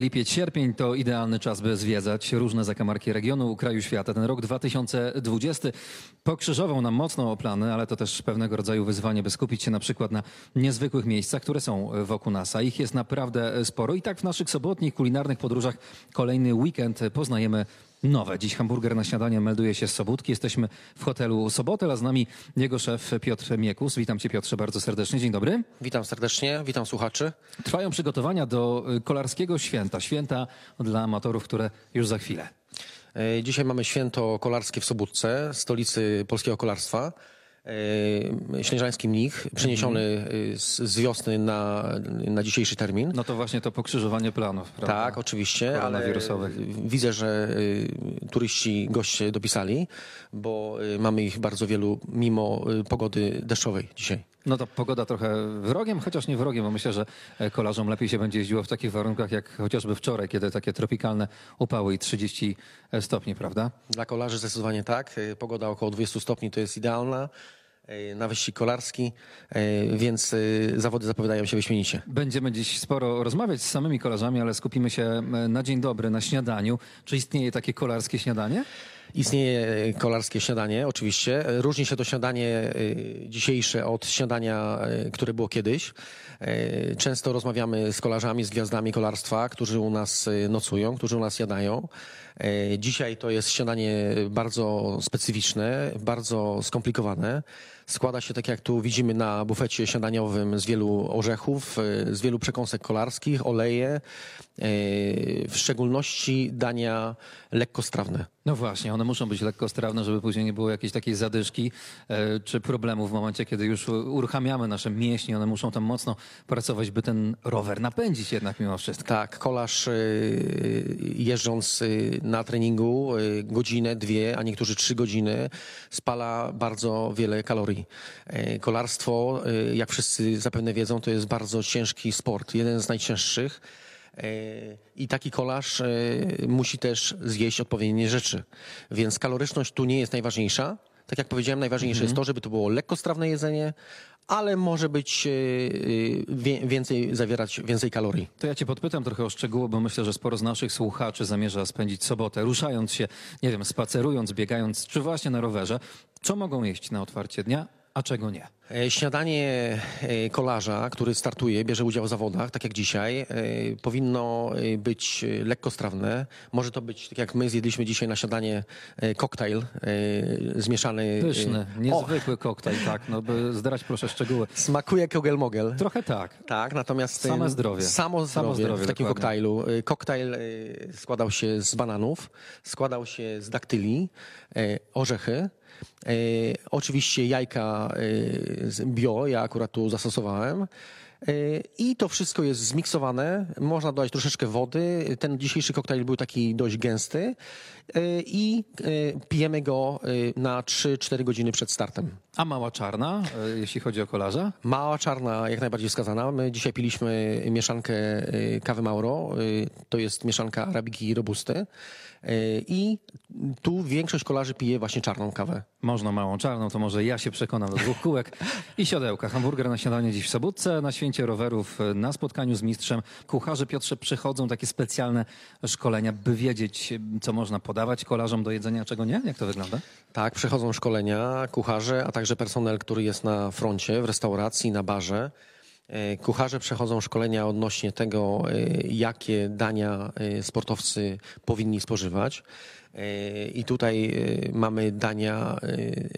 Lipiec, sierpień to idealny czas, by zwiedzać różne zakamarki regionu, kraju, świata. Ten rok 2020 pokrzyżował nam mocno o plany, ale to też pewnego rodzaju wyzwanie, by skupić się na przykład na niezwykłych miejscach, które są wokół nas, a ich jest naprawdę sporo. I tak w naszych sobotnich kulinarnych podróżach kolejny weekend poznajemy nowe. Dziś hamburger na śniadanie melduje się z Sobótki. Jesteśmy w hotelu Sobotel, a z nami jego szef Piotr Miekus. Witam cię Piotrze bardzo serdecznie. Dzień dobry. Witam serdecznie, witam słuchaczy. Trwają przygotowania do y, kolarskiego święta. Święta dla amatorów, które już za chwilę. E, Dzisiaj mamy święto kolarskie w Sobótce, stolicy polskiego kolarstwa. E, Śnieżański mnich przeniesiony e, z, z wiosny na, na dzisiejszy termin. No to właśnie to pokrzyżowanie planów, prawda? Tak, oczywiście, ale widzę, że y, turyści, goście dopisali, bo mamy ich bardzo wielu mimo pogody deszczowej dzisiaj. No to pogoda trochę wrogiem, chociaż nie wrogiem, bo myślę, że e, kolarzom lepiej się będzie jeździło w takich warunkach jak chociażby wczoraj, kiedy takie tropikalne upały i 30 stopni, prawda? Dla kolarzy zdecydowanie tak. Pogoda około 20 stopni to jest idealna na wyścig kolarski, y, więc y, zawody zapowiadają się wyśmienicie. Będziemy dziś sporo rozmawiać z samymi kolarzami, ale skupimy się e, na dzień dobry, na śniadaniu. Czy istnieje takie kolarskie śniadanie? Istnieje e, kolarskie śniadanie, oczywiście. Różni się to śniadanie e, dzisiejsze od śniadania, e, które było kiedyś. Często rozmawiamy z kolarzami, z gwiazdami kolarstwa, którzy u nas nocują, którzy u nas jadają. Dzisiaj to jest śniadanie bardzo specyficzne, bardzo skomplikowane. Składa się, tak jak tu widzimy na bufecie śniadaniowym, z wielu orzechów, z wielu przekąsek kolarskich, oleje, w szczególności dania lekkostrawne. No właśnie, one muszą być lekkostrawne, żeby później nie było jakiejś takiej zadyszki e, czy problemu w momencie, kiedy już uruchamiamy nasze mięśnie. One muszą tam mocno pracować, by ten rower napędzić jednak mimo wszystko. Tak, kolarz y, jeżdżąc y, na treningu y, godzinę, dwie, a niektórzy trzy godziny spala bardzo wiele kalorii. Kolarstwo, jak wszyscy zapewne wiedzą, to jest bardzo ciężki sport, jeden z najcięższych. Y, I taki kolarz y, musi też zjeść odpowiednie rzeczy. Więc kaloryczność tu nie jest najważniejsza. Tak jak powiedziałem, najważniejsze jest to, żeby to było lekkostrawne jedzenie, ale może być wie- więcej, zawierać więcej kalorii. To ja cię podpytam trochę o szczegóły, bo myślę, że sporo z naszych słuchaczy zamierza spędzić sobotę, ruszając się, nie wiem, spacerując, biegając, czy właśnie na rowerze. Co mogą jeść na otwarcie dnia, a czego nie? E, Śniadanie e, kolarza, który startuje, bierze udział w zawodach, tak jak dzisiaj, e, powinno być lekkostrawne. Może to być, tak jak my zjedliśmy dzisiaj na śniadanie, koktajl zmieszany. Pyszny, O, niezwykły koktajl, tak, no by zdrać proszę szczegóły. smakuje kogel-mogel. Trochę tak. Tak, natomiast Same zdrowie. Samo zdrowie, Samo zdrowie, w takim dokładnie. koktajlu. Koktajl składał się z bananów, składał się z daktyli, orzechy, oczywiście jajka z bio, ja akurat tu zastosowałem. Y, I to wszystko jest zmiksowane. Można dodać troszeczkę wody. Ten dzisiejszy koktajl był taki dość gęsty. I pijemy go na 3-4 godziny przed startem. A mała czarna, e, jeśli chodzi o kolarza? Mała czarna jak najbardziej wskazana. My dzisiaj piliśmy mieszankę kawy Mauro. To jest mieszanka arabiki i robusty. Y, I tu większość kolarzy pije właśnie czarną kawę. Można małą czarną, to może ja się przekonam do dwóch kółek i siodełka. Hamburger na śniadanie dziś w Sobótce, na święcie rowerów, e, na spotkaniu z mistrzem. Kucharze Piotrze przychodzą takie specjalne szkolenia, by wiedzieć, e, co można podawać kolarzom do jedzenia, czego nie? Jak to wygląda? Tak, przechodzą szkolenia kucharze, a także personel, który jest na froncie, w restauracji, na barze. E, Kucharze przechodzą szkolenia odnośnie tego, e, jakie dania e, sportowcy powinni spożywać. E, I tutaj e, mamy dania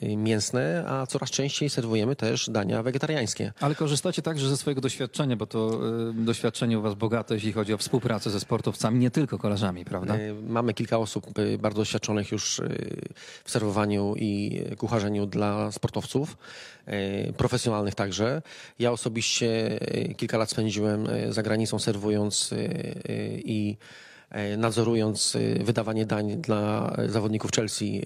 e, mięsne, a coraz częściej serwujemy też dania wegetariańskie. Ale korzystacie także ze swojego doświadczenia, bo to doświadczenie u was bogate, jeśli chodzi o współpracę ze sportowcami, nie tylko kolarzami, prawda? Mamy kilka osób bardzo doświadczonych już w serwowaniu i kucharzeniu dla sportowców, profesjonalnych także. Ja osobiście kilka lat spędziłem za granicą serwując i nadzorując e, wydawanie dań dla e, zawodników Chelsea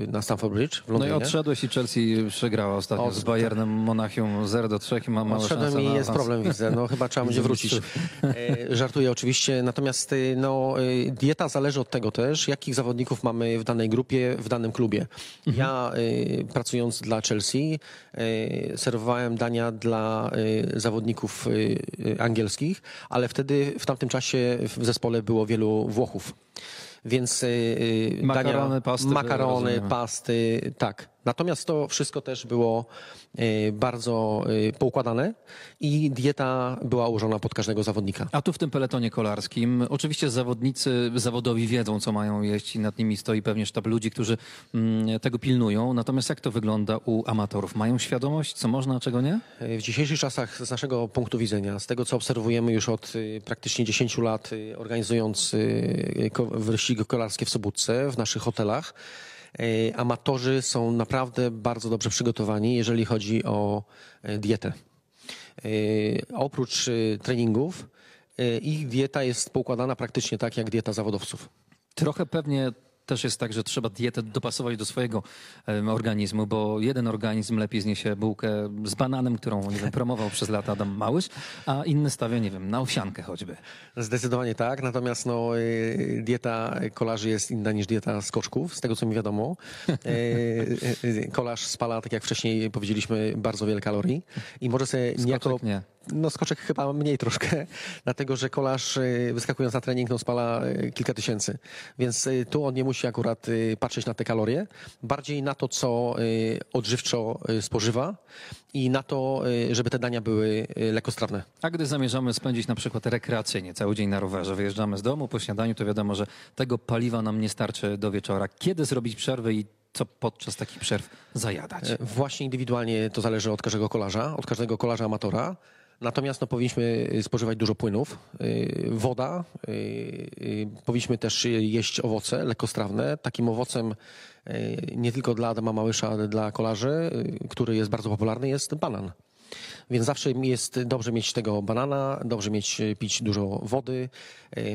e, na Stamford Bridge w No i Londynie. odszedłeś i Chelsea przegrała ostatnio Od- z Bayernem Monachium 0 do 3 i ma małe Odszedłem szanse i jest awans. problem, widzę. No chyba trzeba będzie wrócić. E, Żartuję oczywiście, natomiast e, no, e, dieta zależy od tego też, jakich zawodników mamy w danej grupie, w danym klubie. Ja e, pracując dla Chelsea e, serwowałem dania dla e, zawodników e, e, angielskich, ale wtedy w tamtym czasie w zespole było wielu Włochów. Więc Makarony, dania, pasty makarony, pasty, tak. Natomiast to wszystko też było e, bardzo e, poukładane i dieta była ułożona pod każdego zawodnika. A tu w tym peletonie kolarskim oczywiście zawodnicy zawodowi wiedzą, co mają jeść i nad nimi stoi pewnie sztab ludzi, którzy mm, tego pilnują. Natomiast jak to wygląda u amatorów? Mają świadomość, co można, a czego nie? E, W dzisiejszych czasach, z naszego punktu widzenia, z tego co obserwujemy już od praktycznie 10 lat, organizując wyścigi kolarskie w Sobótce, w naszych hotelach, amatorzy są naprawdę bardzo dobrze przygotowani, jeżeli chodzi o e, dietę. E, Oprócz e, treningów, e, ich dieta jest poukładana praktycznie tak jak dieta zawodowców. Trochę pewnie też jest tak, że trzeba dietę dopasować do swojego organizmu, bo jeden organizm lepiej zniesie bułkę z bananem, którą nie wiem, promował przez lata Adam Małysz, a inny stawia, nie wiem, na owsiankę choćby. Zdecydowanie tak, natomiast no, y, dieta kolarzy jest inna niż dieta skoczków, z tego co mi wiadomo. Y, y, Kolarz spala, tak jak wcześniej powiedzieliśmy, bardzo wiele kalorii i może sobie niejako... nie. No skoczek chyba mniej troszkę, dlatego że kolarz y, wyskakując na trening no, spala y, kilka tysięcy, więc y, tu on nie musi akurat patrzeć na te kalorie, bardziej na to, co odżywczo spożywa i na to, żeby te dania były lekkostrawne. A gdy zamierzamy spędzić na przykład rekreacyjnie cały dzień na rowerze, wyjeżdżamy z domu po śniadaniu, to wiadomo, że tego paliwa nam nie starczy do wieczora. Kiedy zrobić przerwę i co podczas takich przerw zajadać? E, Właśnie indywidualnie to zależy od każdego kolarza, od każdego kolarza amatora. Natomiast no, powinniśmy y, spożywać dużo płynów, y, woda, y, powinniśmy też jeść owoce lekkostrawne. Takim owocem nie tylko dla Adama Małysza, ale dla kolarzy, który jest bardzo popularny, jest banan. Więc zawsze jest dobrze mieć tego banana, dobrze mieć, pić dużo wody.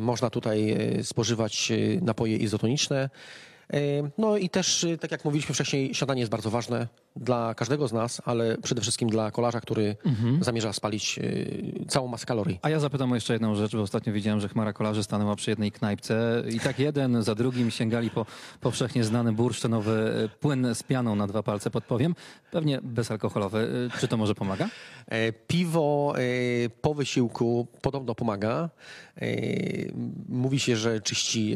Można tutaj spożywać napoje izotoniczne. Y, No i też, y, tak jak mówiliśmy wcześniej, śniadanie jest bardzo ważne dla każdego z nas, ale przede wszystkim dla kolarza, który zamierza spalić y, całą masę kalorii. A ja zapytam o jeszcze jedną rzecz, bo ostatnio widziałem, że chmara kolarzy stanęła przy jednej knajpce i tak jeden za drugim sięgali po powszechnie znany bursztynowy e, płyn z pianą na dwa palce, podpowiem. Pewnie bezalkoholowy. Czy to może pomaga? E, Piwo e, po wysiłku podobno pomaga. E, Mówi się, że czyści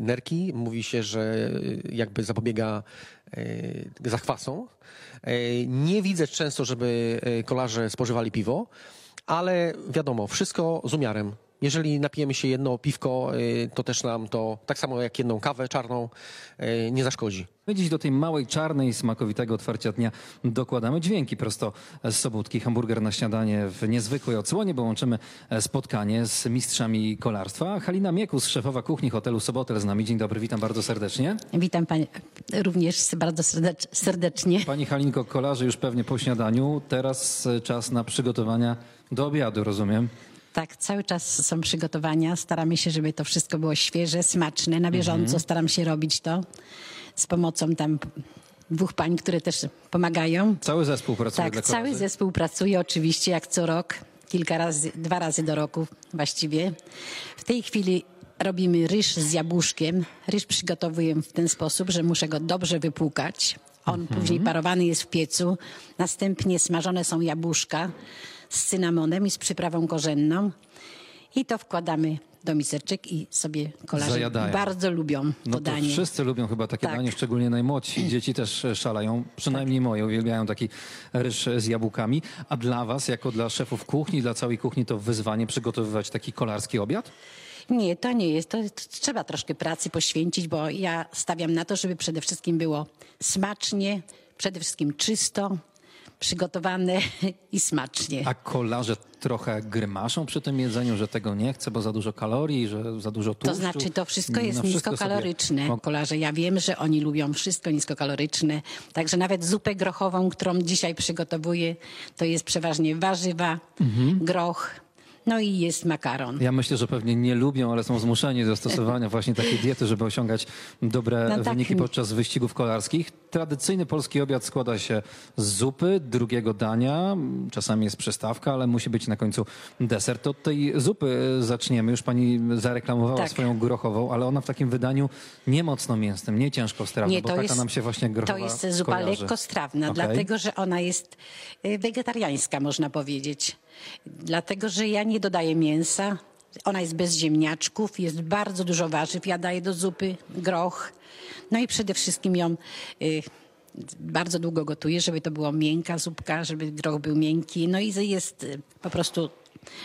nerki, mówi się, że jakby zapobiega e, zachwasom. E, Nie widzę często, żeby kolarze spożywali piwo, ale wiadomo, wszystko z umiarem. Jeżeli napijemy się jedno piwko, e, to też nam to, tak samo jak jedną kawę czarną, e, nie zaszkodzi. My dziś do tej małej, czarnej, smakowitego otwarcia dnia dokładamy dźwięki prosto z Sobótki. Hamburger na śniadanie w niezwykłej odsłonie, bo łączymy e, spotkanie z mistrzami kolarstwa. Halina Miekus, szefowa kuchni hotelu Sobotel z nami. Dzień dobry, witam bardzo serdecznie. Witam Pani również bardzo serdecz, serdecznie. Pani Halinko, kolarze już pewnie po śniadaniu. Teraz e, czas na przygotowania do obiadu, rozumiem. Tak, cały czas są przygotowania. Staramy się, żeby to wszystko było świeże, smaczne. Na bieżąco staram się robić to z pomocą tam dwóch pań, które też pomagają. Cały zespół pracuje Tak, cały zespół pracuje oczywiście jak co rok, kilka razy, dwa razy do roku właściwie. W tej chwili robimy ryż z jabłuszkiem. Ryż przygotowuję w ten sposób, że muszę go dobrze wypłukać. On Mhm. później parowany jest w piecu. Następnie smażone są jabłuszka z cynamonem i z przyprawą korzenną. I to wkładamy do miseczek i sobie kolarze Zajadają. bardzo lubią to No to danie. wszyscy lubią chyba takie Tak. danie, szczególnie najmłodsi. Dzieci też e, szaleją, przynajmniej moje, uwielbiają taki ryż z jabłkami. A dla was, jako dla szefów kuchni, dla całej kuchni, to wyzwanie przygotowywać taki kolarski obiad? Nie, to nie jest. To, to trzeba troszkę pracy poświęcić, bo ja stawiam na to, żeby przede wszystkim było smacznie, przede wszystkim czysto, przygotowane i smacznie. A kolarze trochę grymaszą przy tym jedzeniu, że tego nie chce, bo za dużo kalorii, że za dużo tłuszczu. To znaczy, to wszystko Na jest wszystko niskokaloryczne. sobie- Kolarze, ja wiem, że oni lubią wszystko niskokaloryczne. Także nawet zupę grochową, którą dzisiaj przygotowuję, to jest przeważnie warzywa, Mhm. groch, No i jest makaron. Ja myślę, że pewnie nie lubią, ale są zmuszeni do stosowania właśnie takiej diety, żeby osiągać dobre No tak. wyniki podczas wyścigów kolarskich. Tradycyjny polski obiad składa się z zupy, drugiego dania, czasami jest przystawka, ale musi być na końcu deser. To od tej zupy zaczniemy. Już pani zareklamowała Tak. swoją grochową, ale ona w takim wydaniu nie mocno mięsnym, nie ciężko strawna, bo taka nam się właśnie grochowa To jest zupa kojarzy. lekkostrawna, Okej. dlatego że ona jest y, wegetariańska, można powiedzieć. Dlatego, że ja nie dodaję mięsa. Ona jest bez ziemniaczków, jest bardzo dużo warzyw. Ja daję do zupy groch. No i przede wszystkim ją y, bardzo długo gotuję, żeby to była miękka zupka, żeby groch był miękki. No i jest y, po prostu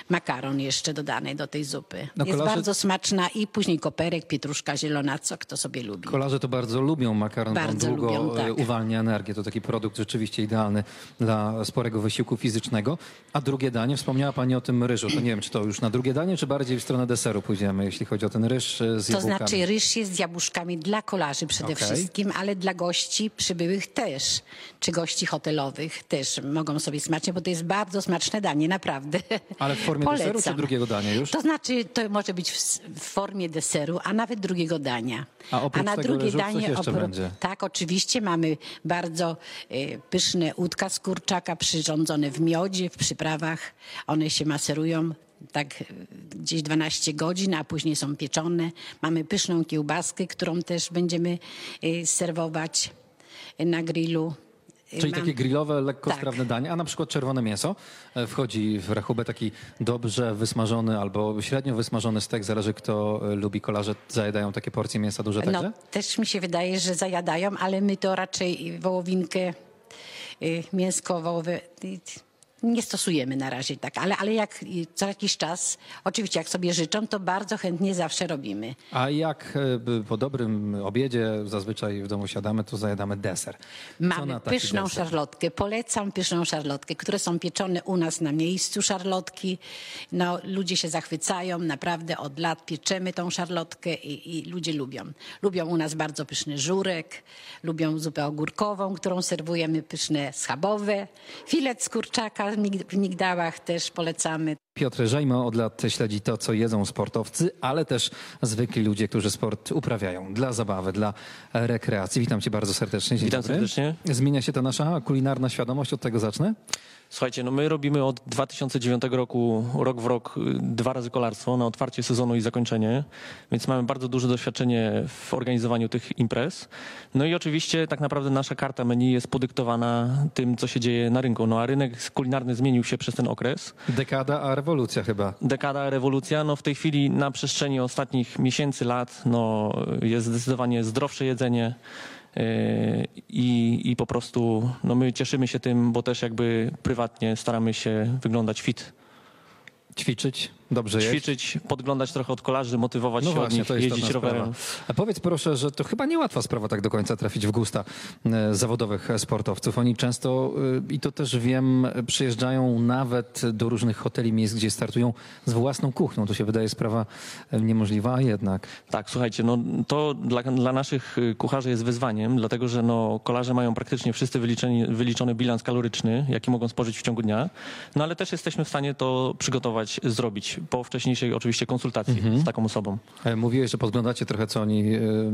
makaron jeszcze dodany do tej zupy. No, jest kolarze- bardzo smaczna i później koperek, pietruszka zielona, co kto sobie lubi. Kolarze to bardzo lubią makaron, Bardzo długo lubią, e, tak. uwalnia energię. To taki produkt rzeczywiście idealny dla sporego wysiłku fizycznego. A drugie danie, wspomniała Pani o tym ryżu. To nie wiem, czy to już na drugie danie, czy bardziej w stronę deseru pójdziemy, jeśli chodzi o ten ryż e, z To jabłkami. znaczy ryż jest z jabłuszkami dla kolarzy przede Okej. wszystkim, ale dla gości przybyłych też, czy gości hotelowych też mogą sobie smacznie, bo to jest bardzo smaczne danie, naprawdę. Ale w formie deseru, czy Polecam. drugiego dania już? To znaczy, to może być w, w formie deseru, a nawet drugiego dania. A oprócz na tego drugie danie będzie? Tak, oczywiście mamy bardzo e, pyszne łódka z kurczaka przyrządzone w miodzie, w przyprawach. One się maserują tak e, gdzieś 12 godzin, a później są pieczone. Mamy pyszną kiełbaskę, którą też będziemy e, serwować na grillu. Czyli mam- takie grillowe, lekko Tak. strawne danie, a na przykład czerwone mięso e, wchodzi w rachubę taki dobrze wysmażony albo średnio wysmażony stek, zależy kto e, lubi. Kolarze zajadają takie porcje mięsa duże także? No, też mi się wydaje, że zajadają, ale my to raczej wołowinkę, y, mięsko wołowe nie stosujemy na razie tak, ale, ale jak co jakiś czas, oczywiście jak sobie życzą, to bardzo chętnie zawsze robimy. A jak e, po dobrym obiedzie zazwyczaj w domu siadamy, to zajadamy deser. Mamy pyszną deser? szarlotkę. Polecam pyszną szarlotkę, które są pieczone u nas na miejscu szarlotki. No, ludzie się zachwycają, naprawdę od lat pieczemy tą szarlotkę i, i ludzie lubią. Lubią u nas bardzo pyszny żurek, lubią zupę ogórkową, którą serwujemy, pyszne schabowe. Filet z kurczaka w mig- w migdałach też polecamy. Piotr Żejmo od lat śledzi to, co jedzą sportowcy, ale też zwykli ludzie, którzy sport uprawiają dla zabawy, dla rekreacji. Witam cię bardzo serdecznie. Dzień Witam dobry. serdecznie. Zmienia się ta nasza kulinarna świadomość, od tego zacznę? Słuchajcie, no my robimy od 2009 roku rok w rok y, dwa razy kolarstwo na otwarcie sezonu i zakończenie, więc mamy bardzo duże doświadczenie w organizowaniu tych imprez. No i oczywiście tak naprawdę nasza karta menu jest podyktowana tym, co się dzieje na rynku. No a rynek kulinarny zmienił się przez ten okres. Dekada, a rewolucja chyba. Dekada, rewolucja, no w tej chwili na przestrzeni ostatnich miesięcy, lat, no jest zdecydowanie zdrowsze jedzenie i, i po prostu no my cieszymy się tym, bo też jakby prywatnie staramy się wyglądać fit. Ćwiczyć, dobrze jeść. Ćwiczyć, podglądać trochę od kolarzy, motywować No się od właśnie, nich, to jest jeździć rowerem. A powiedz proszę, że to chyba niełatwa sprawa tak do końca trafić w gusta e, zawodowych sportowców. Oni często, e, i to też wiem, przyjeżdżają nawet do różnych hoteli, miejsc, gdzie startują z własną kuchnią. To się wydaje sprawa e, niemożliwa, a jednak. Tak, słuchajcie, no to dla, dla naszych kucharzy jest wyzwaniem, dlatego że no, kolarze mają praktycznie wszyscy wyliczeni, wyliczony bilans kaloryczny, jaki mogą spożyć w ciągu dnia, no ale też jesteśmy w stanie to przygotować, zrobić po wcześniejszej oczywiście konsultacji z taką osobą. E, Mówiłeś, że podglądacie trochę, co oni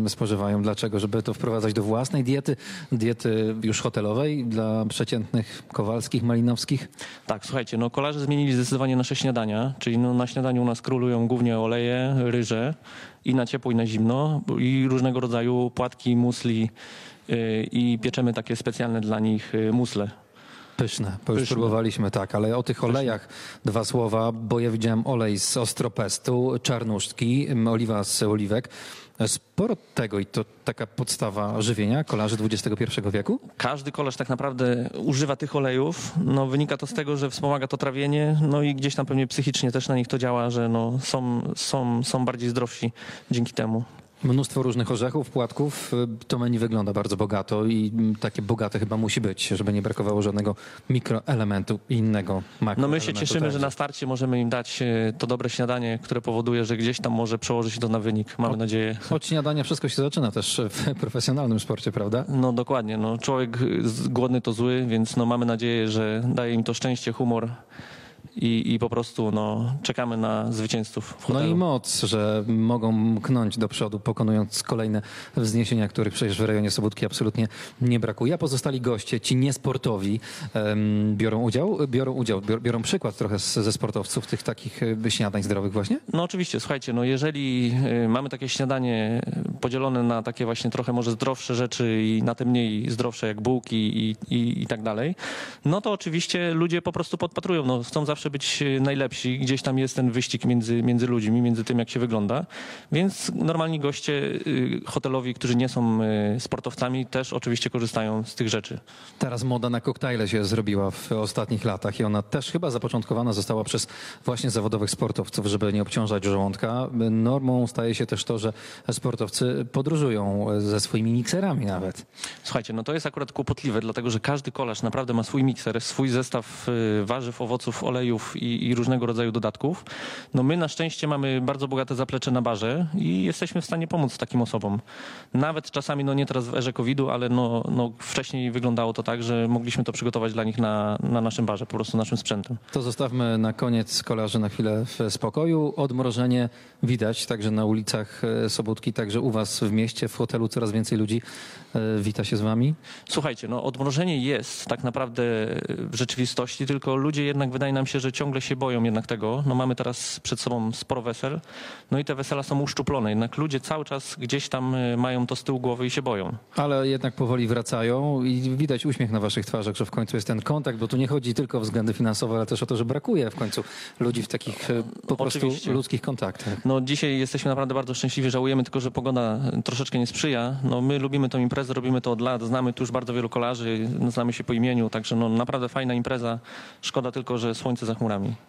e, spożywają. Dlaczego? Żeby to wprowadzać do własnej diety, diety już hotelowej dla przeciętnych Kowalskich, Malinowskich? Tak, słuchajcie, no kolarze zmienili zdecydowanie nasze śniadania, czyli no, na śniadaniu u nas królują głównie oleje, ryże i na ciepło i na zimno i różnego rodzaju płatki, musli y, i pieczemy takie specjalne dla nich musle. Pyszne, bo już Pyszne. próbowaliśmy, tak, ale o tych olejach dwa słowa, bo ja widziałem olej z ostropestu, czarnuszki, oliwa z oliwek. Sporo tego i to taka podstawa żywienia kolarzy XXI wieku. Każdy kolarz tak naprawdę używa tych olejów. No, wynika to z tego, że wspomaga to trawienie, no i gdzieś tam pewnie psychicznie też na nich to działa, że no, są, są, są bardziej zdrowsi dzięki temu. Mnóstwo różnych orzechów, płatków. y, To menu wygląda bardzo bogato i mm, takie bogate chyba musi być, żeby nie brakowało żadnego mikroelementu i innego No makroelementu. my się cieszymy, że na starcie możemy im dać e, to dobre śniadanie, które powoduje, że gdzieś tam może przełoży się to na wynik. Mamy nadzieję. Od śniadania wszystko się zaczyna też w profesjonalnym sporcie, prawda? No dokładnie, no człowiek y, głodny to zły, więc no mamy nadzieję, że daje im to szczęście, humor i, i po prostu no, czekamy na zwycięzców w No i moc, że mogą mknąć do przodu, pokonując kolejne wzniesienia, których przecież w rejonie Sobótki absolutnie nie brakuje. A pozostali goście, ci niesportowi, em, biorą udział, biorą udział, bior- biorą przykład trochę z, ze sportowców tych takich e, śniadań zdrowych właśnie? No oczywiście, słuchajcie, no jeżeli y, mamy takie śniadanie y, podzielone na takie właśnie trochę może zdrowsze rzeczy i na te mniej zdrowsze jak bułki i, i, i tak dalej, no to oczywiście ludzie po prostu podpatrują, no chcą zawsze być y, najlepsi, gdzieś tam jest ten wyścig między, między ludźmi, między tym jak się wygląda, więc normalni goście y, hotelowi, którzy nie są y, sportowcami też oczywiście korzystają z tych rzeczy. Teraz moda na koktajle się zrobiła w ostatnich latach i ona też chyba zapoczątkowana została przez właśnie zawodowych sportowców, żeby nie obciążać żołądka. Normą staje się też to, że sportowcy podróżują ze swoimi mikserami nawet. Słuchajcie, no to jest akurat kłopotliwe, dlatego że każdy kolarz naprawdę ma swój mikser, swój zestaw warzyw, owoców, i, i różnego rodzaju dodatków. No my na szczęście mamy bardzo bogate zaplecze na barze i jesteśmy w stanie pomóc takim osobom. Nawet czasami, no nie teraz w erze COVID-u, ale no, no wcześniej wyglądało to tak, że mogliśmy to przygotować dla nich na, na naszym barze, po prostu naszym sprzętem. To zostawmy na koniec kolarzy na chwilę w spokoju. Odmrożenie widać także na ulicach e, Sobótki, także u was w mieście, w hotelu coraz więcej ludzi e, wita się z wami. Słuchajcie, no odmrożenie jest tak naprawdę w rzeczywistości, tylko ludzie jednak wydaje nam się, że ciągle się boją jednak tego. No mamy teraz przed sobą sporo wesel, no i te wesela są uszczuplone, jednak ludzie cały czas gdzieś tam y, mają to z tyłu głowy i się boją. Ale jednak powoli wracają i widać uśmiech na waszych twarzach, że w końcu jest ten kontakt, bo tu nie chodzi tylko o względy finansowe, ale też o to, że brakuje w końcu ludzi w takich e, po prostu Oczywiście. ludzkich kontaktach. No dzisiaj jesteśmy naprawdę bardzo szczęśliwi, żałujemy tylko, że pogoda troszeczkę nie sprzyja. No my lubimy tę imprezę, robimy to od lat, znamy tu już bardzo wielu kolarzy, znamy się po imieniu, także no naprawdę fajna impreza. Szkoda tylko, że słońce za Murami.